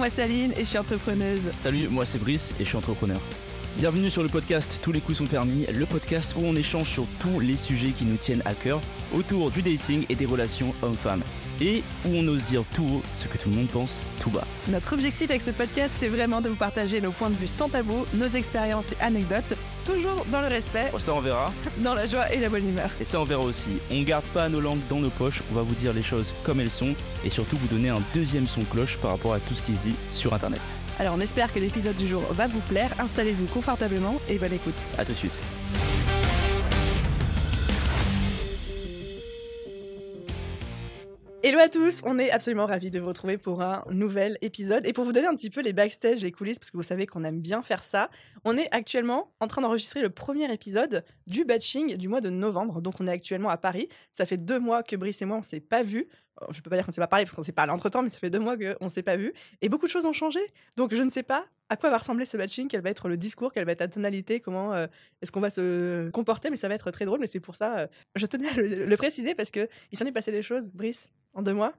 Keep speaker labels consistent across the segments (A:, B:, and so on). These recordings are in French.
A: moi c'est Aline et je suis entrepreneuse.
B: Salut, moi c'est Brice et je suis entrepreneur. Bienvenue sur le podcast Tous les coups sont permis, le podcast où on échange sur tous les sujets qui nous tiennent à cœur autour du dating et des relations hommes-femmes. Et où on ose dire tout haut ce que tout le monde pense tout bas.
A: Notre objectif avec ce podcast, c'est vraiment de vous partager nos points de vue sans tabou, nos expériences et anecdotes, toujours dans le respect,
B: Oh, ça on verra.
A: dans la joie et la bonne humeur.
B: Et ça on verra aussi. On garde pas nos langues dans nos poches, on va vous dire les choses comme elles sont et surtout vous donner un deuxième son cloche par rapport à tout ce qui se dit sur internet.
A: Alors on espère que l'épisode du jour va vous plaire, installez-vous confortablement et bonne écoute.
B: A tout de suite.
A: Hello à tous, on est absolument ravis de vous retrouver pour un nouvel épisode et pour vous donner un petit peu les backstage, les coulisses, parce que vous savez qu'on aime bien faire ça. On est actuellement en train d'enregistrer le premier épisode du batching du mois de novembre, donc on est actuellement à Paris. Ça fait deux mois que Brice et moi on s'est pas vus. Euh, Je peux pas dire qu'on s'est pas parlé parce qu'on s'est parlé entre temps, mais ça fait deux mois qu'on s'est pas vus et beaucoup de choses ont changé. Donc je ne sais pas à quoi va ressembler ce batching, quel va être le discours, quelle va être la tonalité, comment euh, est-ce qu'on va se comporter, mais ça va être très drôle. Mais c'est pour ça, euh, je tenais à le, le préciser parce que il s'en est passé des choses, Brice, en deux mois?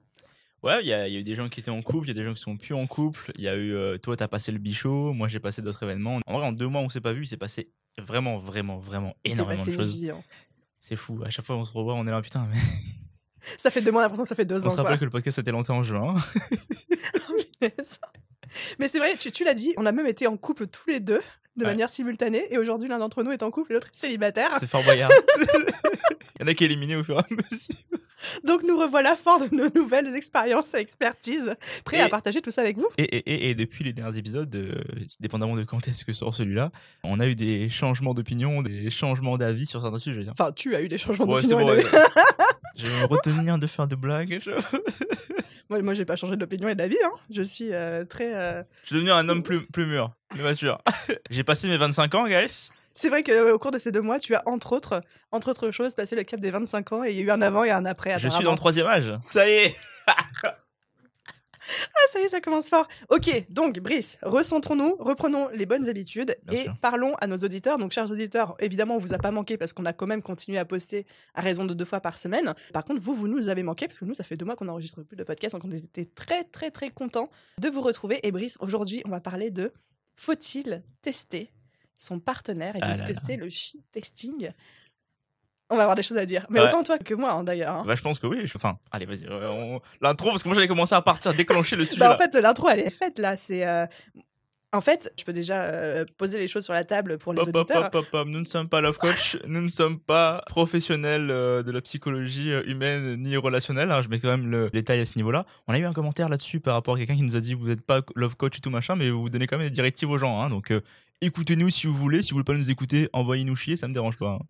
C: Ouais, il y, a il y a eu des gens qui étaient en couple, il y a des gens qui sont plus en couple. Il y a eu, euh, toi, t'as passé le bichot, moi, j'ai passé d'autres événements. En vrai, en deux mois, on s'est pas vu, il s'est passé vraiment, vraiment, vraiment énormément de choses.
A: hein.
C: C'est fou. À chaque fois, on se revoit, on est là, putain. Mais...
A: Ça fait deux mois, on l'impression que ça fait deux
C: On
A: ans.
C: se
A: quoi.
C: rappelle que le podcast était lancé en juin.
A: Mais c'est vrai, tu, tu l'as dit, on a même été en couple tous les deux de
C: Ouais.
A: manière simultanée et aujourd'hui l'un d'entre nous est en couple et l'autre est célibataire.
C: C'est Fort Boyard. Il y en a qui éliminés au fur et à mesure.
A: Donc nous revoilà forts de nos nouvelles expériences et expertises, prêts à partager tout ça avec vous.
C: Et, et, et, depuis les derniers épisodes, euh, dépendamment de quand est-ce que sort celui-là, on a eu des changements d'opinion, des changements d'avis sur certains sujets. hein.
A: Enfin, tu as eu des changements
C: Ouais,
A: d'opinion.
C: bon, ouais.
A: d'avis.
C: Je vais me retenir de faire des blagues. Je,
A: moi, moi j'ai pas changé d'opinion et d'avis. Hein. Je suis euh, très. euh,
C: je suis devenu un homme plus, plus mûr, plus mature. J'ai passé mes 25 ans, guys.
A: C'est vrai qu'au cours de ces deux mois, tu as entre autres, entre autres choses, passé le cap des 25 ans et il y a eu un avant et un après.
C: Je suis dans le troisième âge. Ça y est.
A: Ah, ça y est, ça commence fort. Ok, donc Brice, recentrons-nous, reprenons les bonnes habitudes
C: Bien
A: et
C: sûr.
A: parlons à nos auditeurs. Donc, chers auditeurs, évidemment, on vous a pas manqué parce qu'on a quand même continué à poster à raison de deux fois par semaine. Par contre, vous, vous nous avez manqué parce que nous, ça fait deux mois qu'on n'enregistre plus de podcast, donc on était très, très, très contents de vous retrouver. Et Brice, aujourd'hui, on va parler de faut-il tester son partenaire et de
C: Ah
A: ce
C: là
A: que c'est le shit testing On va avoir des choses à dire. Mais
C: Ouais.
A: autant toi que moi, hein, d'ailleurs. hein.
C: Bah, je pense que oui. Je- Enfin, allez, vas-y. euh, on- L'intro, parce que moi, j'allais commencer à partir, déclencher le sujet.
A: Bah, en fait, l'intro, elle est faite là. C'est. euh, En fait, je peux déjà euh, poser les choses sur la table pour les
C: hop,
A: auditeurs.
C: hop, hop. Nous ne sommes pas love coach, nous ne sommes pas professionnels euh, de la psychologie euh, humaine ni relationnelle. hein. Je mets quand même le détail à ce niveau-là. On a eu un commentaire là-dessus par rapport à quelqu'un qui nous a dit vous n'êtes pas love coach et tout machin, mais vous donnez quand même des directives aux gens. hein. Donc euh, écoutez-nous si vous voulez. Si vous voulez pas nous écouter, envoyez-nous chier, ça me dérange pas. hein.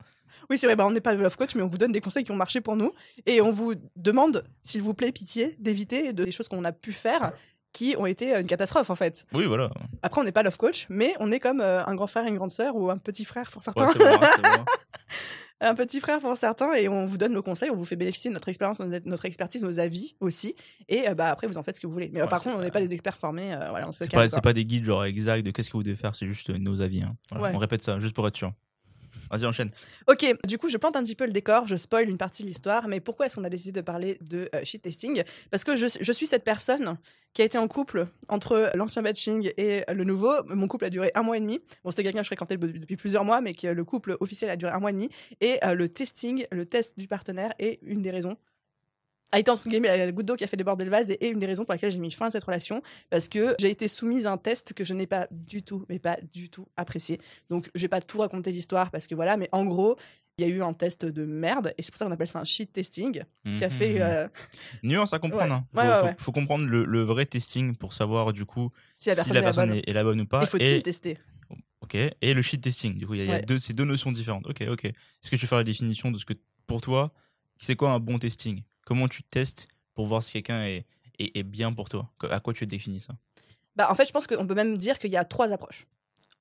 A: Oui, c'est vrai, bah, on n'est pas love coach, mais on vous donne des conseils qui ont marché pour nous. Et on vous demande, s'il vous plaît, pitié, d'éviter de- des choses qu'on a pu faire qui ont été une catastrophe, en fait.
C: Oui, voilà.
A: Après, on n'est pas love coach, mais on est comme euh, un grand frère et une grande sœur, ou un petit frère pour certains.
C: Ouais, bon, hein,
A: un petit frère pour certains, et on vous donne nos conseils, on vous fait bénéficier de notre expérience, notre expertise, nos avis aussi. Et euh, bah, après, vous en faites ce que vous voulez. Mais euh,
C: Ouais,
A: par contre, on n'est pas des experts formés. euh, voilà,
C: C'est pas, des guides genre exacts de qu'est-ce que vous devez faire, c'est juste euh, nos avis. hein. Voilà,
A: Ouais.
C: On répète ça, juste pour être sûr. Vas-y, enchaîne.
A: Ok, du coup, je plante un petit peu le décor, je spoil une partie de l'histoire, mais pourquoi est-ce qu'on a décidé de parler de euh, shit testing Parce que je, suis cette personne qui a été en couple entre l'ancien batching et le nouveau. Mon couple a duré un mois et demi. Bon, c'était quelqu'un que je fréquentais depuis plusieurs mois, mais que le couple officiel a duré un mois et demi. Et euh, le testing, le test du partenaire est une des raisons a été entre guillemets la goutte d'eau qui a fait déborder le vase et est une des raisons pour laquelle j'ai mis fin à cette relation parce que j'ai été soumise à un test que je n'ai pas du tout, mais pas du tout apprécié. Donc je vais pas tout raconter l'histoire parce que voilà, mais en gros, il y a eu un test de merde et c'est pour ça qu'on appelle ça un shit testing qui a
C: Mhm.
A: fait euh,
C: Nuance à comprendre.
A: Ouais.
C: hein. Faut,
A: Ouais, ouais,
C: faut- comprendre le, le vrai testing pour savoir du coup
A: si la
C: si
A: personne
C: la
A: est la
C: personne
A: bonne.
C: est, est la bonne ou pas.
A: Il faut-il
C: et,
A: tester?
C: Ok, et le shit testing. Du coup, il y a,
A: Ouais.
C: deux, ces deux notions différentes. Ok, ok. Est-ce que tu fais la définition de ce que, pour toi, c'est quoi un bon testing? Comment tu testes pour voir si quelqu'un est, est, bien pour toi? À quoi tu définis ça?
A: Bah, en fait, je pense qu'on peut même dire qu'il y a trois approches.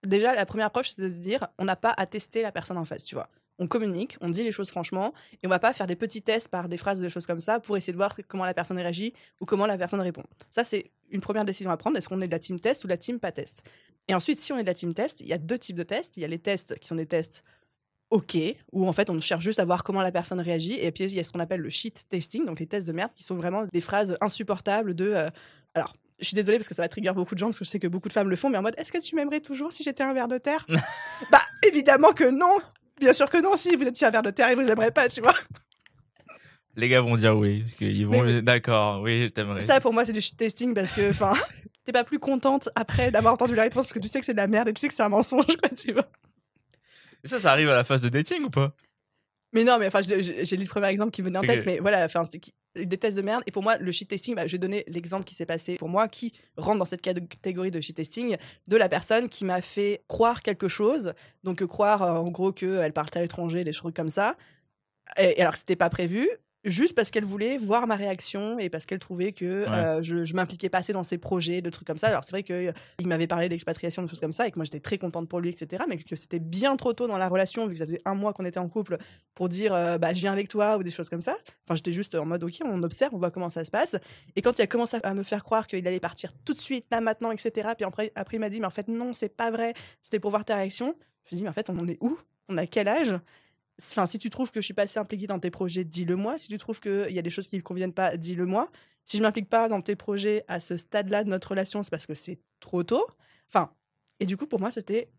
A: Déjà, la première approche, c'est de se dire, on n'a pas à tester la personne en face, tu vois. On communique, on dit les choses franchement, et on va pas faire des petits tests par des phrases, des choses comme ça, pour essayer de voir comment la personne réagit ou comment la personne répond. Ça, c'est une première décision à prendre. Est-ce qu'on est de la team test ou de la team pas test? Et ensuite, si on est de la team test, il y a deux types de tests. Il y a les tests qui sont des tests OK, où en fait on cherche juste à voir comment la personne réagit, et puis il y a ce qu'on appelle le shit testing, donc les tests de merde, qui sont vraiment des phrases insupportables de... euh, alors, je suis désolée parce que ça va trigger beaucoup de gens parce que je sais que beaucoup de femmes le font, mais en mode est-ce que tu m'aimerais toujours si j'étais un ver de terre? Bah évidemment que non Bien sûr que non, si vous étiez un ver de terre et vous aimerez pas, tu vois.
C: Les gars vont dire oui, parce qu'ils vont.
A: Mais-
C: D'accord, oui, je t'aimerais.
A: Ça pour moi c'est du shit testing parce que, enfin, t'es pas plus contente après d'avoir entendu la réponse parce que tu sais que c'est de la merde et tu sais que c'est un mensonge, quoi, tu vois.
C: Et ça, ça arrive à la phase de dating ou pas?
A: Mais non, mais enfin, j'ai lu le premier exemple qui venait en
C: Ok.
A: tête, mais voilà, enfin, des tests de merde. Et pour moi, le shit testing, bah, je vais donner l'exemple qui s'est passé pour moi, qui rentre dans cette catégorie de shit testing, de la personne qui m'a fait croire quelque chose. Donc, euh, croire, euh, en gros, qu'elle partait à l'étranger, des trucs comme ça. Et, et alors, c'était pas prévu. Juste parce qu'elle voulait voir ma réaction et parce qu'elle trouvait que
C: Ouais.
A: euh, je, je m'impliquais pas assez dans ses projets, de trucs comme ça. Alors c'est vrai qu'il m'avait parlé d'expatriation, de choses comme ça, et que moi j'étais très contente pour lui, etc. Mais que c'était bien trop tôt dans la relation, vu que ça faisait un mois qu'on était en couple, pour dire euh, bah, je viens avec toi ou des choses comme ça. Enfin, j'étais juste en mode ok, on observe, on voit comment ça se passe. Et quand il a commencé à me faire croire qu'il allait partir tout de suite, là maintenant, etc. Puis après, après il m'a dit mais en fait non, c'est pas vrai, c'était pour voir ta réaction. Je me dis mais en fait on en est où? On a quel âge? Enfin, si tu trouves que je suis pas assez impliquée dans tes projets, dis-le-moi. Si tu trouves qu'il y a des choses qui ne conviennent pas, dis-le-moi. Si je m'implique pas dans tes projets à ce stade-là de notre relation, c'est parce que c'est trop tôt. Enfin, et du coup, pour moi, c'était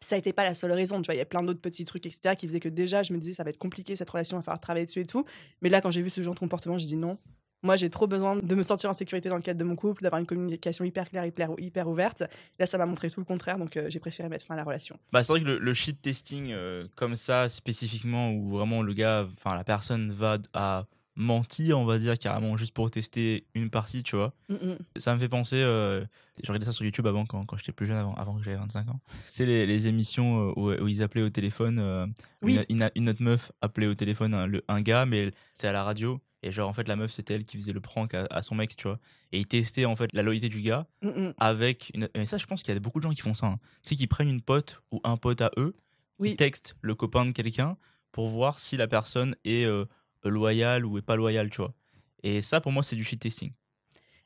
A: ça été pas la seule raison, tu vois, il y a plein d'autres petits trucs, etc., qui faisaient que déjà, je me disais, ça va être compliqué cette relation, il va falloir travailler dessus et tout. Mais là, quand j'ai vu ce genre de comportement, j'ai dit non. Moi, j'ai trop besoin de me sentir en sécurité dans le cadre de mon couple, d'avoir une communication hyper claire, hyper, hyper ouverte. Là, ça m'a montré tout le contraire, donc euh, j'ai préféré mettre fin à la relation.
C: Bah, c'est vrai que le, le shit testing euh, comme ça, spécifiquement, où vraiment le gars, enfin la personne va à mentir, on va dire, carrément, juste pour tester une partie, tu vois.
A: Mm, mm.
C: Ça me fait penser, euh, je regardais ça sur YouTube avant, quand, quand j'étais plus jeune, avant, avant que j'avais 25 ans. C'est les, les émissions euh, où, où ils appelaient au téléphone, euh,
A: Oui.
C: une, une- une autre meuf appelait au téléphone un, le- un gars, mais c'était à la radio. Et genre, en fait, la meuf, c'était elle qui faisait le prank à, à son mec, tu vois. Et ils testaient, en fait, la loyauté du gars
A: Mm, mm.
C: avec une... Mais ça, je pense qu'il y a beaucoup de gens qui font ça. hein. Tu sais, qui prennent une pote ou un pote à eux,
A: Oui.
C: qui textent le copain de quelqu'un pour voir si la personne est euh, loyale ou est pas loyale, tu vois. Et ça, pour moi, c'est du shit testing.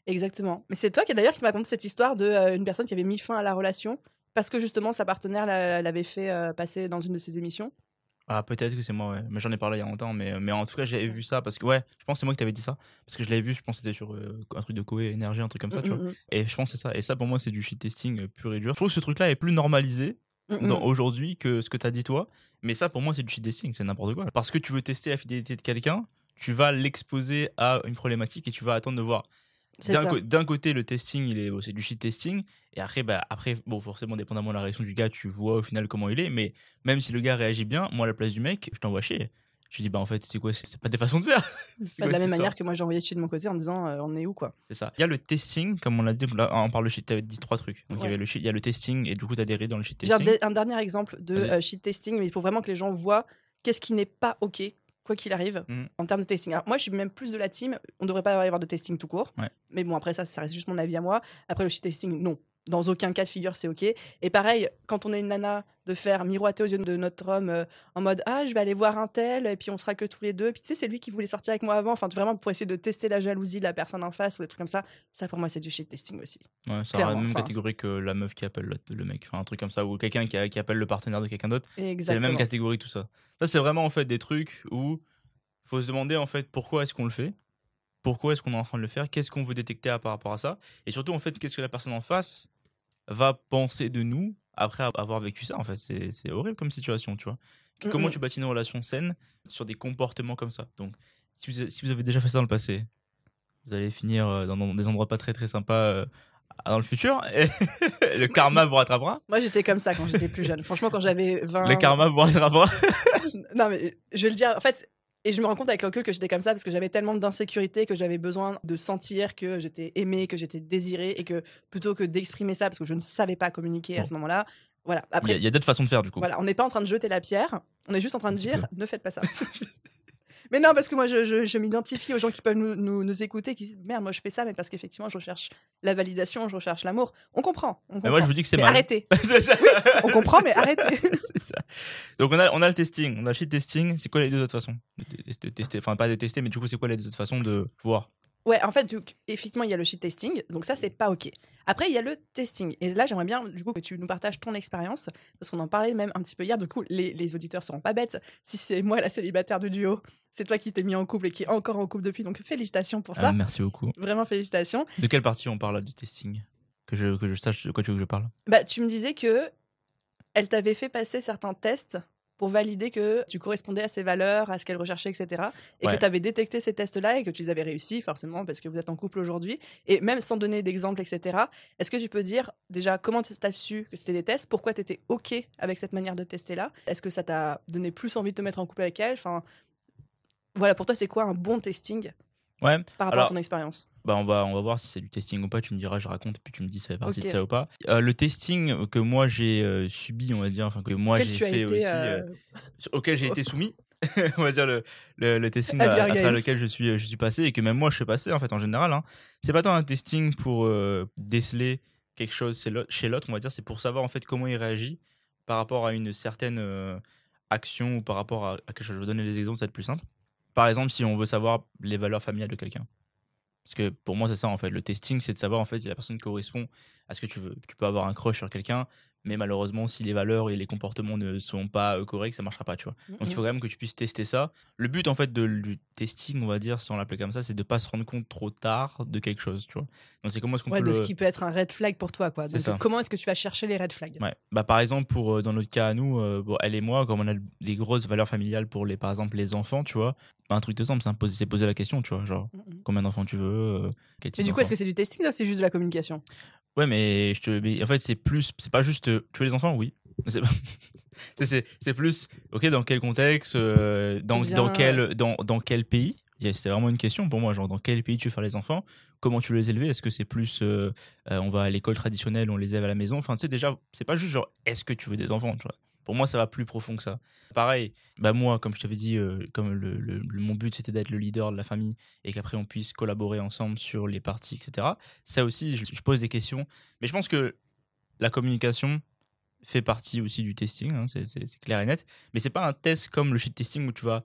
A: Exactement. Mais c'est toi qui d'ailleurs qui m'a raconté cette histoire de euh, une personne qui avait mis fin à la relation parce que justement sa partenaire l'a- l'avait fait euh, passer dans une de ses émissions.
C: Ah, peut-être que c'est moi, ouais. Mais j'en ai parlé il y a longtemps. Mais, mais en tout cas, j'avais vu ça parce que, ouais, je pense que c'est moi qui t'avais dit ça. Parce que je l'avais vu, je pense que c'était sur euh, un truc de Koé Énergie, un truc comme ça, tu vois.
A: Mm, mm,
C: Et je pense que c'est ça. Et ça, pour moi, c'est du shit testing euh, pur et dur. Je trouve que ce truc-là est plus normalisé
A: mm, mm, mm.
C: aujourd'hui que ce que tu as dit toi. Mais ça, pour moi, c'est du cheat testing, c'est n'importe quoi. Parce que tu veux tester la fidélité de quelqu'un, tu vas l'exposer à une problématique et tu vas attendre de voir. D'un côté, le testing, il est, c'est du shit testing. Et après, bah, après, bon, forcément, dépendamment de la réaction du gars, tu vois au final comment il est. Mais même si le gars réagit bien, moi, à la place du mec, je t'envoie chier. Je dis, bah, en fait, c'est quoi C'est pas des façons de faire. C'est
A: Pas de la même
C: histoire
A: manière que moi j'ai envoyé chier de mon côté en disant euh, on est où quoi.
C: C'est ça. Il y a le testing, comme on l'a dit, là, on parle de shit, tu avais dit trois trucs. Donc, il y avait le shit, il y a le testing, et du coup, tu adhéré dans le shit
A: J'ai un,
C: testing.
A: de- un dernier exemple de euh, shit testing, mais pour vraiment que les gens voient qu'est-ce qui n'est pas OK, quoi qu'il arrive,
C: Mhm.
A: en termes de testing. Alors, moi, je suis même plus de la team, on devrait pas y avoir de testing tout court.
C: Ouais.
A: Mais bon, après ça, ça reste juste mon avis à moi. Après, le shit testing, non. Dans aucun cas de figure, c'est OK. Et pareil, quand on est une nana, de faire miroiter aux yeux de notre homme euh, en mode Ah, je vais aller voir un tel, et puis on sera que tous les deux. Puis tu sais, c'est lui qui voulait sortir avec moi avant. Enfin, vraiment pour essayer de tester la jalousie de la personne en face ou des trucs comme ça. Ça, pour moi, c'est du shit testing aussi.
C: Ouais, ça
A: Clairement,
C: la même catégorie que la meuf qui appelle le, le mec, enfin un truc comme ça, ou quelqu'un qui, qui appelle le partenaire de quelqu'un d'autre. C'est la même catégorie, tout ça. Ça, c'est vraiment en fait des trucs où faut se demander en fait pourquoi est-ce qu'on le fait, pourquoi est-ce qu'on est en train de le faire, qu'est-ce qu'on veut détecter par rapport à ça, et surtout en fait qu'est-ce que la personne en face va penser de nous après avoir vécu ça. En fait, c'est horrible comme situation, tu vois.
A: Mm,
C: Comment
A: mm.
C: tu bâtis une relation saine sur des comportements comme ça? Donc, si vous, si vous avez déjà fait ça dans le passé, vous allez finir euh, dans, dans des endroits pas très très sympas euh, dans le futur. Et le karma vous rattrapera.
A: Moi, j'étais comme ça quand j'étais plus jeune. Franchement, quand j'avais 20
C: Le karma vous rattrapera.
A: Non, mais je vais le dire. En fait, et je me rends compte avec le recul que j'étais comme ça parce que j'avais tellement d'insécurité que j'avais besoin de sentir que j'étais aimée, que j'étais désirée et que plutôt que d'exprimer ça parce que je ne savais pas communiquer à ce moment-là. Voilà.
C: Il y a,
A: Après,
C: il y a d'autres façons de faire du coup.
A: voilà, on n'est pas en train de jeter la pierre. On est juste en train de dire ne faites pas ça. mais non, parce que moi, je, je- je m'identifie aux gens qui peuvent nous, nous, nous écouter, qui disent merde, moi je fais ça, mais parce qu'effectivement, je recherche la validation, je recherche l'amour. On comprend. On
C: Mais moi, je vous dis que c'est
A: Mais
C: mal.
A: arrêtez.
C: Ça.
A: On comprend, mais
C: ça.
A: arrêtez.
C: C'est ça. Donc, on a, on a le testing, on a le shit testing. C'est quoi les deux autres façons de tester? Enfin, pas de tester, mais du coup, c'est quoi les deux autres façons de voir?
A: Ouais, en fait, effectivement, il y a le shit testing, donc ça, c'est pas OK. Après, il y a le testing. Et là, j'aimerais bien, du coup, que tu nous partages ton expérience, parce qu'on en parlait même un petit peu hier. Du coup, les, les auditeurs seront pas bêtes. Si c'est moi, la célibataire du duo, c'est toi qui t'es mis en couple et qui est encore en couple depuis, donc félicitations pour ça.
C: Ah, merci beaucoup.
A: Vraiment félicitations.
C: De quelle partie on parle là du testing? Que je, que je sache de quoi tu veux que je parle?
A: Bah, tu me disais que elle t'avait fait passer certains tests pour valider que tu correspondais à ses valeurs, à ce qu'elle recherchait, etc. Et
C: Ouais.
A: que tu avais détecté ces tests-là et que tu les avais réussi, forcément, parce que vous êtes en couple aujourd'hui. Et même sans donner d'exemple, etc., est-ce que tu peux dire déjà comment tu as su que c'était des tests? Pourquoi tu étais OK avec cette manière de tester-là? Est-ce que ça t'a donné plus envie de te mettre en couple avec elle? Enfin, voilà, pour toi, c'est quoi un bon testing
C: Ouais,
A: par rapport
C: Alors,
A: à ton expérience?
C: Bah on va, on va voir si c'est du testing ou pas. Tu me diras, je raconte, et puis tu me dis ça fait partie de ça ou pas. Euh, le testing que moi j'ai euh, subi, on va dire, enfin que moi j'ai fait aussi,
A: euh,
C: auquel j'ai été soumis, on va dire le, le, le testing à, à travers lequel je suis, je suis passé et que même moi je suis passé en fait en général. Hein. C'est pas tant un testing pour déceler quelque chose chez l'autre, on va dire, c'est pour savoir en fait comment il réagit par rapport à une certaine action ou par rapport à, à quelque chose. Je vais donner des exemples, ça va être plus simple. Par exemple, si on veut savoir les valeurs familiales de quelqu'un. Parce que pour moi, c'est ça en fait. Le testing, c'est de savoir en fait si la personne correspond à ce que tu veux. Tu peux avoir un crush sur quelqu'un, mais malheureusement, si les valeurs et les comportements ne sont pas euh, corrects, ça marchera pas, tu vois. Donc il faut quand même que tu puisses tester ça. Le but en fait de, du testing, on va dire, si on l'appelle comme ça, c'est de pas se rendre compte trop tard de quelque chose, tu vois. Donc c'est comment est-ce qu'on
A: ouais,
C: peut
A: de
C: le...
A: ce qui peut être un red flag pour toi, quoi. Donc, comment est-ce que tu vas chercher les red flags?
C: Ouais. Bah, par exemple, pour, euh, dans notre cas à nous, euh, bon, elle et moi, comme on a des grosses valeurs familiales pour, les, par exemple, les enfants, tu vois, bah, un truc de simple, c'est poser- la question, tu vois, genre, combien d'enfants tu veux euh, type
A: du coup, est-ce que c'est du testing ou c'est juste de la communication?
C: Ouais, mais, je te, mais en fait, c'est plus, c'est pas juste, euh, tu veux les enfants Oui. C'est pas- c'est- plus, ok, dans quel contexte, euh, dans,
A: Combien-
C: dans, quel, dans, dans quel pays? Yeah, C'était vraiment une question pour moi, genre dans quel pays tu veux faire les enfants? Comment tu veux les élever? Est-ce que c'est plus euh, euh, on va à l'école traditionnelle, on les élève à la maison? Enfin, tu sais, déjà, c'est pas juste genre est-ce que tu veux des enfants tu vois? Pour moi, ça va plus profond que ça. Pareil, bah moi, comme je t'avais dit, euh, comme le, le- le- mon but c'était d'être le leader de la famille et qu'après on puisse collaborer ensemble sur les parties, etc. Ça aussi, je, je pose des questions. Mais je pense que la communication fait partie aussi du testing, hein, c'est- clair et net. Mais c'est pas un test comme le shit testing où tu vas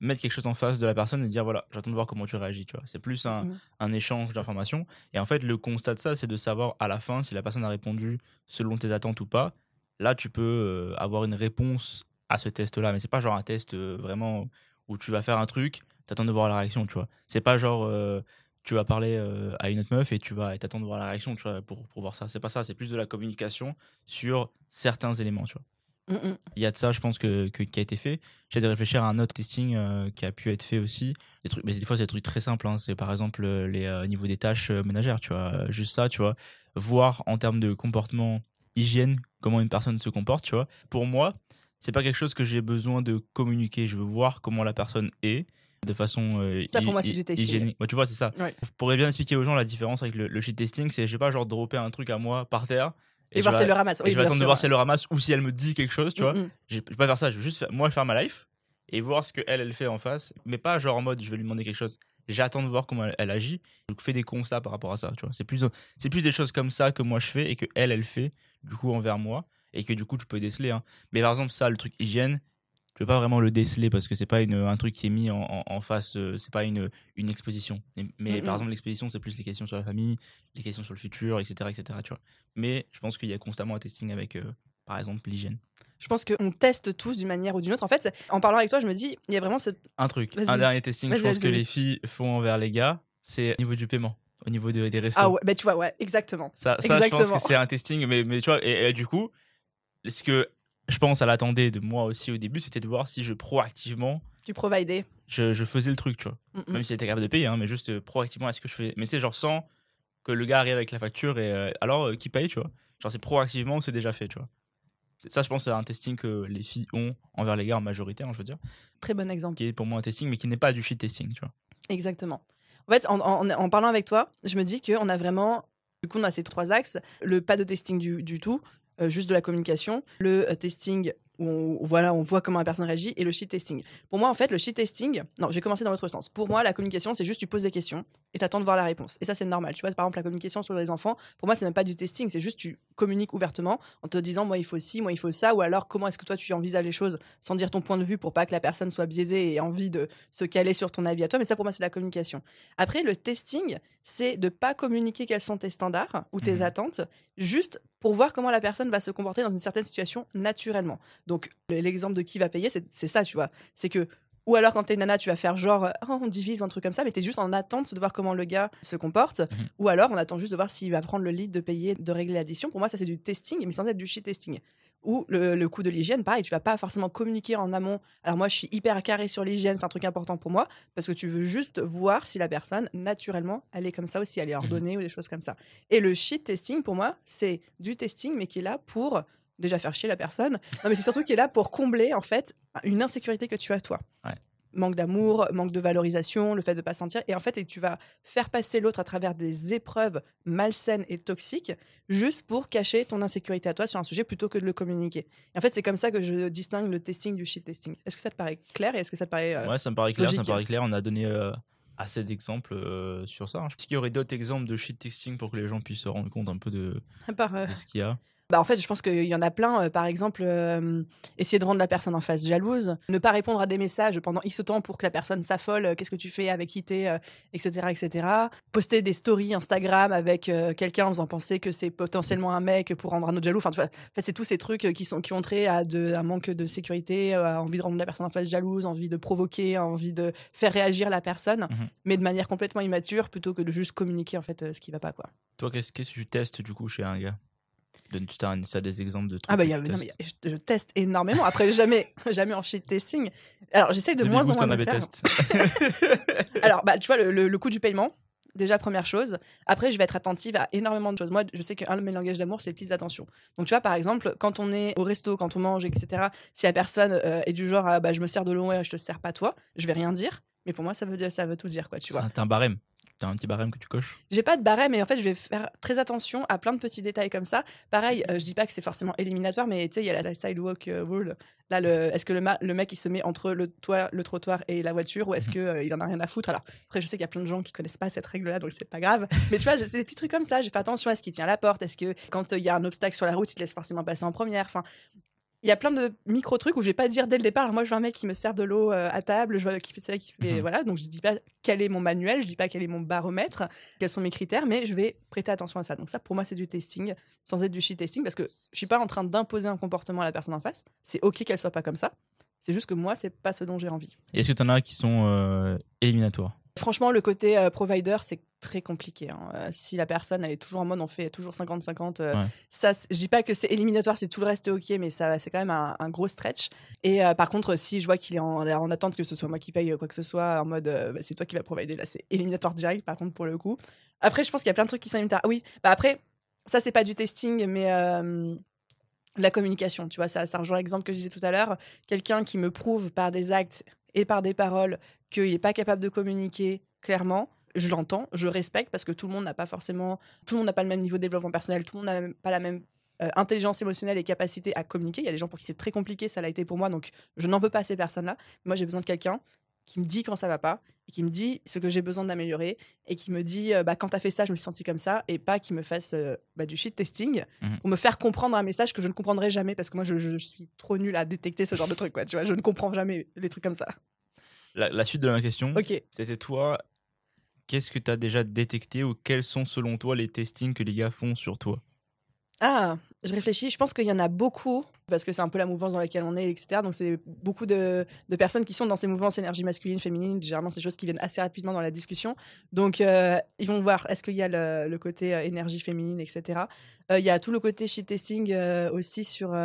C: mettre quelque chose en face de la personne et dire voilà, j'attends de voir comment tu réagis, tu vois. C'est plus un,
A: Mhm.
C: un échange d'informations. Et en fait, le constat de ça, c'est de savoir à la fin si la personne a répondu selon tes attentes ou pas. Là, tu peux euh, avoir une réponse à ce test-là. Mais c'est pas genre un test euh, vraiment où tu vas faire un truc, t'attends de voir la réaction, tu vois. C'est pas genre euh, tu vas parler euh, à une autre meuf et tu vas t'attends de voir la réaction, tu vois, pour, pour voir ça. C'est pas ça, c'est plus de la communication sur certains éléments, tu vois
A: Mhm.
C: il y a de ça, je pense, que, que- qui a été fait. J'ai de réfléchir à un autre testing euh, qui a pu être fait aussi. Des, trucs, mais des fois, c'est des trucs très simples. hein. C'est par exemple les euh, niveau des tâches ménagères, tu vois. Juste ça, tu vois. Voir en termes de comportement, hygiène, comment une personne se comporte, tu vois. Pour moi, c'est pas quelque chose que j'ai besoin de communiquer. Je veux voir comment la personne est de façon euh,
A: Ça, pour moi, c'est du testing.
C: Ouais, tu vois, c'est ça.
A: Ouais.
C: Je pourrais bien expliquer aux gens la différence avec le, le shit testing. C'est, je sais pas, genre dropper un truc à moi par terre.
A: Et,
C: je
A: voir si elle le ramasse. Oui,
C: je vais attendre de voir si elle le ramasse ou si elle me dit quelque chose, tu vois. Je vais pas faire ça, je vais juste faire- moi faire ma life et voir ce que elle elle fait en face, mais pas genre en mode je vais lui demander quelque chose. J'attends de voir comment elle, elle agit. Donc fais des constats par rapport à ça, tu vois. C'est plus c'est plus des choses comme ça que moi je fais et que elle elle fait du coup envers moi et que du coup tu peux déceler hein. Mais par exemple ça le truc hygiène, tu peux pas vraiment le déceler parce que c'est pas une, un truc qui est mis en, en- en face, euh, c'est pas une, une exposition. Mais, mais par exemple, l'exposition, c'est plus les questions sur la famille, les questions sur le futur, etc. etc. tu vois. Mais je pense qu'il y a constamment un testing avec, euh, par exemple, l'hygiène.
A: Je pense qu'on teste tous d'une manière ou d'une autre. En fait, en parlant avec toi, je me dis, il y a vraiment cette.
C: Un truc, un dernier testing, je pense que les filles font envers les gars, c'est au niveau du paiement, au niveau de- des restos.
A: Ah ouais, bah tu vois, ouais, exactement.
C: Ça, ça je pense que c'est un testing, mais, mais tu vois, et, et du coup, ce que je pense, elle attendait de moi aussi au début, c'était de voir si je proactivement,
A: Tu providais.
C: je, je faisais le truc, tu vois.
A: Mhm.
C: Même si était capable de payer, hein, mais juste euh, proactivement, est-ce que je fais. Mais tu sais, genre sans que le gars arrive avec la facture et euh, alors euh, qui paye, tu vois. Genre, c'est proactivement, c'est déjà fait, tu vois. Ça, je pense, c'est un testing que les filles ont envers les gars en majorité, hein, je veux dire.
A: Très bon exemple.
C: Qui est pour moi un testing, mais qui n'est pas du shit testing, tu vois.
A: Exactement. En fait, en, en- en parlant avec toi, je me dis qu'on a vraiment. Du coup, on a ces trois axes le pas de testing du, du tout, euh, juste de la communication, le euh, testing où on, voilà, on voit comment la personne réagit, et le shit testing. Pour moi, en fait, le shit testing, non, j'ai commencé dans l'autre sens. Pour moi, la communication, c'est juste tu poses des questions et t'attends de voir la réponse. Et ça, c'est normal. Tu vois, par exemple, la communication sur les enfants, pour moi, c'est même pas du testing, c'est juste tu communiques ouvertement en te disant, moi, il faut ci, moi, il faut ça, ou alors comment est-ce que toi, tu envisages les choses sans dire ton point de vue pour pas que la personne soit biaisée et ait envie de se caler sur ton avis à toi. Mais ça, pour moi, c'est la communication. Après, le testing, c'est de pas communiquer quels sont tes standards ou tes
C: Mhm.
A: attentes, juste pour voir comment la personne va se comporter dans une certaine situation naturellement. Donc, le- l'exemple de qui va payer, c'est ça, tu vois. C'est que, ou alors quand t'es une nana, tu vas faire genre, euh, oh, on divise ou un truc comme ça, mais t'es juste en attente de voir comment le gars se comporte.
C: Mhm.
A: Ou alors, on attend juste de voir s'il va prendre le lead de payer, de régler l'addition. Pour moi, ça, c'est du testing, mais sans être du shit testing. Ou le, le coup de l'hygiène, pareil, tu vas pas forcément communiquer en amont. Alors moi, je suis hyper carré sur l'hygiène, c'est un truc important pour moi, parce que tu veux juste voir si la personne, naturellement, elle est comme ça ou si elle est ordonnée ou des choses comme ça. Et le shit testing, pour moi, c'est du testing, mais qui est là pour déjà faire chier la personne. Non, mais c'est surtout qui est là pour combler, en fait, une insécurité que tu as toi.
C: Ouais.
A: Manque d'amour, manque de valorisation, le fait de pas sentir. Et en fait, et tu vas faire passer l'autre à travers des épreuves malsaines et toxiques, juste pour cacher ton insécurité à toi sur un sujet plutôt que de le communiquer. Et en fait, c'est comme ça que je distingue le testing du shit testing. Est-ce que ça te paraît clair et est-ce que ça te paraît. euh,
C: Ouais, ça me paraît clair, ça me paraît clair. On a donné euh, assez d'exemples euh, sur ça. Est-ce qu'il y aurait d'autres exemples de shit texting pour que les gens puissent se rendre compte un peu de,
A: par, euh,
C: de ce qu'il y a?
A: Bah, en fait, je pense qu'il y en a plein. Euh, par exemple, euh, essayer de rendre la personne en face jalouse, ne pas répondre à des messages pendant X temps pour que la personne s'affole. euh, Qu'est-ce que tu fais avec qui t'es, euh, etc., etc. Poster des stories Instagram avec euh, quelqu'un en faisant penser que c'est potentiellement un mec pour rendre un autre jaloux. Enfin, tu vois, en fait, c'est tous ces trucs qui sont qui ont trait à de, un manque de sécurité, à envie de rendre la personne en face jalouse, envie de provoquer, envie de faire réagir la personne,
C: Mhm.
A: mais de manière complètement immature plutôt que de juste communiquer en fait ce qui va pas quoi.
C: Toi, qu'est-ce que tu testes du coup chez un gars? Donne tu as, des exemples de trucs
A: Ah bah, y a- non, mais je, je teste énormément. Après, jamais, jamais en shit testing. Alors, j'essaye de moins en moins de faire. Alors, bah, tu vois, le, le- le coût du paiement, déjà, première chose. Après, je vais être attentive à énormément de choses. Moi, je sais qu'un de mes langages d'amour, c'est les petites attentions. Donc, tu vois, par exemple, quand on est au resto, quand on mange, etc., si la personne euh, est du genre, ah, bah, je me sers de l'eau, ouais, je te sers pas toi, je vais rien dire. Mais pour moi, ça veut, ça veut tout dire, quoi, tu vois.
C: T'as un barème. T'as un petit barème que tu coches.
A: J'ai pas de barème, mais en fait, je vais faire très attention à plein de petits détails comme ça. Pareil, euh, je dis pas que c'est forcément éliminatoire, mais tu sais, il y a la, la sidewalk euh, rule. Là, le, est-ce que le, le mec il se met entre le toit, le trottoir et la voiture, ou est-ce
C: Mhm.
A: que euh, il en a rien à foutre? Alors après, je sais qu'il y a plein de gens qui connaissent pas cette règle-là, donc c'est pas grave. Mais tu vois, c'est des petits trucs comme ça. J'ai fait attention à ce qu'il tient la porte. Est-ce que quand euh, il y a un obstacle sur la route, il te laisse forcément passer en première? Enfin. Il y a plein de micro trucs où je vais pas dire dès le départ. Moi, je vois un mec qui me sert de l'eau euh, à table, je vois qui fait ça, qui fait
C: Mhm.
A: voilà. Donc je dis pas quel est mon manuel, je dis pas quel est mon baromètre quels sont mes critères, mais je vais prêter attention à ça. Donc ça, pour moi, c'est du testing, sans être du shit testing, parce que je suis pas en train d'imposer un comportement à la personne en face. C'est ok qu'elle soit pas comme ça. C'est juste que moi, c'est pas ce dont j'ai envie.
C: Et Est-ce que t'en as qui sont euh, éliminatoires?
A: Franchement, le côté euh, provider, c'est très compliqué. hein. Euh, si la personne, elle est toujours en mode, on fait toujours 50-50, euh,
C: Ouais.
A: ça, je dis pas que c'est éliminatoire si tout le reste est ok, mais ça, c'est quand même un, un gros stretch. Et euh, par contre, si je vois qu'il est en, en attente que ce soit moi qui paye quoi que ce soit, en mode, euh, bah, c'est toi qui vas provider, là, c'est éliminatoire direct, par contre, pour le coup. Après, je pense qu'il y a plein de trucs qui sont éliminatoires. Oui, bah après, ça, c'est pas du testing, mais la communication, tu vois, ça, ça rejoint l'exemple que je disais tout à l'heure. Quelqu'un qui me prouve par des actes et par des paroles qu'il n'est pas capable de communiquer clairement, je l'entends, je respecte parce que tout le monde n'a pas forcément, tout le monde n'a pas le même niveau de développement personnel, tout le monde n'a pas la même euh, intelligence émotionnelle et capacité à communiquer. Il y a des gens pour qui c'est très compliqué, ça l'a été pour moi, donc je n'en veux pas à ces personnes-là. Moi, j'ai besoin de quelqu'un qui me dit quand ça va pas et qui me dit ce que j'ai besoin d'améliorer et qui me dit euh, bah, quand t'as fait ça, je me suis senti comme ça et pas qui me fasse euh, bah, du shit testing
C: Mhm.
A: pour me faire comprendre un message que je ne comprendrai jamais parce que moi, je, je suis trop nulle à détecter ce genre de truc, quoi. Tu vois, je ne comprends jamais les trucs comme ça.
C: la, la suite de ma question,
A: Ok.
C: c'était toi, qu'est-ce que t'as déjà détecté ou quels sont selon toi les testings que les gars font sur toi?
A: Ah, je réfléchis. Je pense qu'il y en a beaucoup, parce que c'est un peu la mouvance dans laquelle on est, etc. Donc, c'est beaucoup de, personnes qui sont dans ces mouvances énergie masculine, féminine. Généralement, c'est des choses qui viennent assez rapidement dans la discussion. Donc, euh, ils vont voir, est-ce qu'il y a le, côté euh, énergie féminine, etc. Euh, Il y a tout le côté shit testing aussi sur...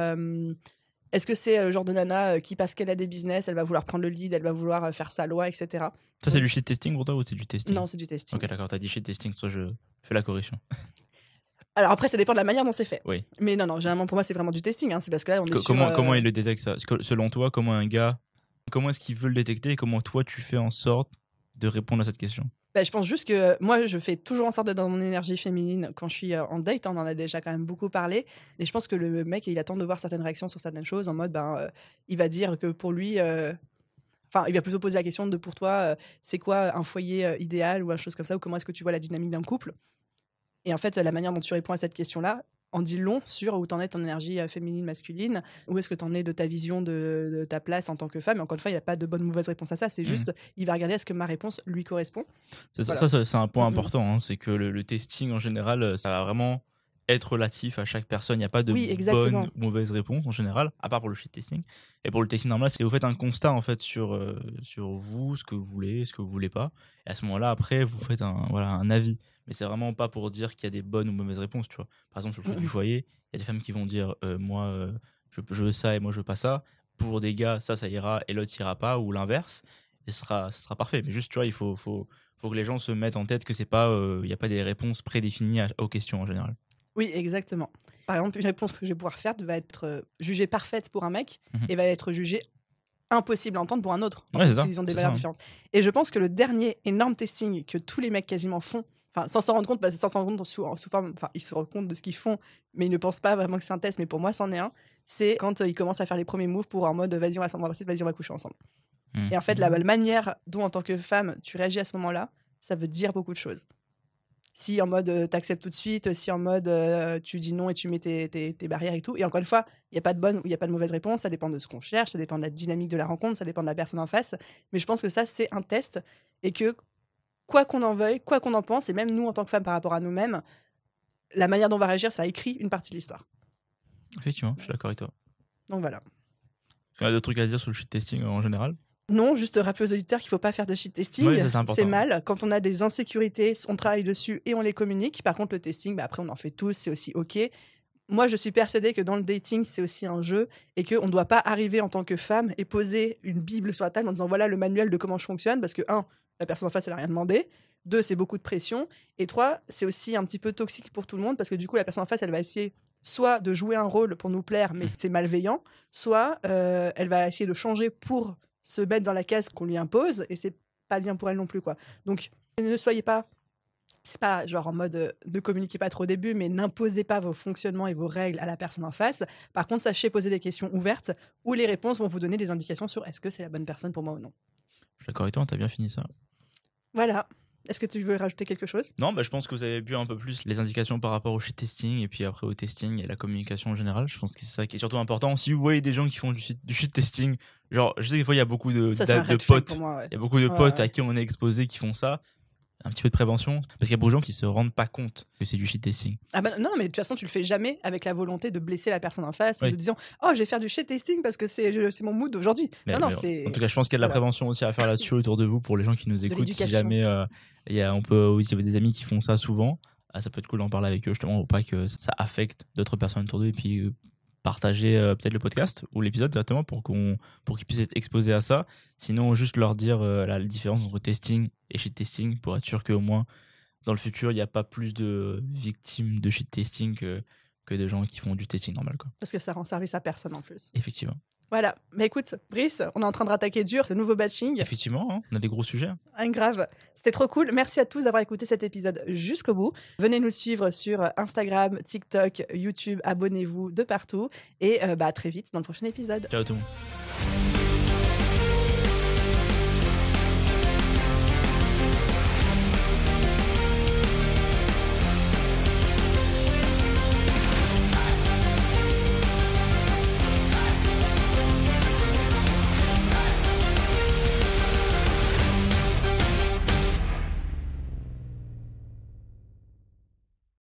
A: est-ce que c'est euh, le genre de nana euh, qui, parce qu'elle a des business, elle va vouloir prendre le lead, elle va vouloir euh, faire sa loi, etc.
C: Ça, c'est du shit testing pour toi ou c'est du testing?
A: Non, c'est du testing.
C: Ok, d'accord, t'as dit shit testing, toi je fais la correction.
A: Alors après, ça dépend de la manière dont c'est fait.
C: Oui.
A: Mais non, non, généralement, pour moi, c'est vraiment du testing. hein. C'est parce que là, on est
C: Co-
A: sur,
C: comment,
A: euh,
C: comment il le détecte ça? Selon toi, comment un gars, comment est-ce qu'il veut le détecter et comment toi tu fais en sorte de répondre à cette question?
A: Bah, je pense juste que moi, je fais toujours en sorte d'être dans mon énergie féminine quand je suis euh, en date. On en a déjà quand même beaucoup parlé. Et je pense que le mec, il attend de voir certaines réactions sur certaines choses en mode, ben, euh, il va dire que pour lui, euh, enfin, il va plutôt poser la question de pour toi, euh, c'est quoi un foyer euh, idéal ou un chose comme ça, ou comment est-ce que tu vois la dynamique d'un couple? Et en fait, la manière dont tu réponds à cette question-là en dit long sur où t'en es ton énergie euh, féminine, masculine, où est-ce que t'en es de ta vision de, de ta place en tant que femme. Et encore une fois, il n'y a pas de bonne ou mauvaise réponse à ça. C'est juste, il va regarder est-ce que ma réponse lui correspond.
C: C'est
A: Voilà.
C: ça, c'est un point
A: Mhm.
C: important. hein, c'est que le, le testing en général, euh, ça va vraiment être relatif à chaque personne. Il n'y a pas de
A: Oui,
C: bonne ou mauvaise réponse en général, à part pour le shit testing. Et pour le testing normal, c'est vous faites un constat en fait sur euh, sur vous, ce que vous voulez, ce que vous voulez pas. Et à ce moment-là, après, vous faites un voilà un avis. Mais c'est vraiment pas pour dire qu'il y a des bonnes ou mauvaises réponses. Tu vois. Par exemple, sur le
A: Mhm.
C: du foyer, il y a des femmes qui vont dire euh, moi euh, je, je veux ça et moi je veux pas ça. Pour des gars, ça ça ira et l'autre ira pas ou l'inverse. Et ce sera ce sera parfait. Mais juste tu vois, il faut faut faut que les gens se mettent en tête que c'est pas il y a pas des réponses prédéfinies à- aux questions en général.
A: Oui, exactement. Par exemple, une réponse que je vais pouvoir faire va être euh, jugée parfaite pour un mec
C: Mhm.
A: et va être jugée impossible à entendre pour un autre.
C: Ouais, ça,
A: s'ils ont des valeurs
C: ça,
A: différentes. Et je pense que le dernier énorme testing que tous les mecs quasiment font, enfin sans s'en rendre compte, parce que sans s'en rendre compte sous, sous forme, enfin ils se rendent compte de ce qu'ils font, mais ils ne pensent pas vraiment que c'est un test. Mais pour moi, c'en est un. C'est quand euh, ils commencent à faire les premiers moves pour en mode vas-y on va s'embrasser, vas-y on va coucher ensemble.
C: Mhm.
A: Et en fait, la, la manière dont en tant que femme tu réagis à ce moment-là, ça veut dire beaucoup de choses. Si en mode t'acceptes tout de suite, si en mode tu dis non et tu mets tes, tes- tes barrières et tout. Et encore une fois, il n'y a pas de bonne ou il n'y a pas de mauvaise réponse, ça dépend de ce qu'on cherche, ça dépend de la dynamique de la rencontre, ça dépend de la personne en face. Mais je pense que ça, c'est un test et que quoi qu'on en veuille, quoi qu'on en pense, et même nous en tant que femmes par rapport à nous-mêmes, la manière dont on va réagir, ça écrit une partie de l'histoire.
C: Effectivement, je suis d'accord avec toi.
A: Donc voilà.
C: Il y a d'autres trucs à dire sur le shit testing en général?
A: Non, juste rappeler aux auditeurs qu'il faut pas faire de shit testing.
C: C'est
A: mal. Quand on a des insécurités, on travaille dessus et on les communique. Par contre, le testing, bah, après, on en fait tous, c'est aussi OK. Moi, je suis persuadée que dans le dating, c'est aussi un jeu et qu'on ne doit pas arriver en tant que femme et poser une Bible sur la table en disant voilà le manuel de comment je fonctionne. Parce que, un, la personne en face, elle n'a rien demandé. Deux, c'est beaucoup de pression. Et trois, c'est aussi un petit peu toxique pour tout le monde parce que du coup, la personne en face, elle va essayer soit de jouer un rôle pour nous plaire, mais c'est malveillant, soit euh, elle va essayer de changer pour se mettre dans la case qu'on lui impose et c'est pas bien pour elle non plus quoi. Donc ne soyez pas c'est pas genre en mode euh, ne communiquez pas trop au début mais n'imposez pas vos fonctionnements et vos règles à la personne en face. Par contre, sachez poser des questions ouvertes où les réponses vont vous donner des indications sur est-ce que c'est la bonne personne pour moi ou non.
C: Je suis d'accord avec toi, t'as bien fini ça.
A: Voilà. Est-ce que tu veux rajouter quelque chose?
C: Non, bah, je pense que vous avez vu un peu plus les indications par rapport au shit testing et puis après au testing et la communication en général. Je pense que c'est ça qui est surtout important. Si vous voyez des gens qui font du shit, du shit testing, genre, je sais que des fois il y a beaucoup de,
A: Ça
C: de potes,
A: ouais.
C: il y a beaucoup de
A: Ouais,
C: potes
A: ouais.
C: à qui on est exposé qui font ça. Un petit peu de prévention. Parce qu'il y a beaucoup de gens qui se rendent pas compte que c'est du shit testing.
A: Ah bah, non, mais de toute façon, tu le fais jamais avec la volonté de blesser la personne en face
C: Oui.
A: ou de disant Oh, je vais faire du shit testing parce que c'est mon mood d'aujourd'hui.
C: Mais-
A: Non, non, c'est.
C: En tout cas, je pense qu'il y a de la
A: Voilà.
C: prévention aussi à faire là-dessus autour de vous pour les gens qui nous écoutent. Si jamais euh, il y a, on peut, oui, si vous avez des amis qui font ça souvent, ah, ça peut être cool d'en parler avec eux justement pour pas que ça, ça affecte d'autres personnes autour d'eux et puis euh, partager euh, peut-être le podcast ou l'épisode directement pour qu'on pour qu'ils puissent être exposés à ça. Sinon, juste leur dire euh, la, la différence entre testing et shit testing pour être sûr qu'au moins dans le futur il n'y a pas plus de victimes de shit testing que que de gens qui font du testing normal quoi.
A: Parce que ça rend service à personne en plus.
C: Effectivement.
A: Voilà. Mais écoute, Brice, on est en train de rattaquer dur ce nouveau batching.
C: Effectivement, hein, on a des gros sujets.
A: Un grave. C'était trop cool. Merci à tous d'avoir écouté cet épisode jusqu'au bout. Venez nous suivre sur Instagram, TikTok, YouTube. Abonnez-vous de partout. Et euh, bah, à très vite dans le prochain épisode.
C: Ciao tout le monde.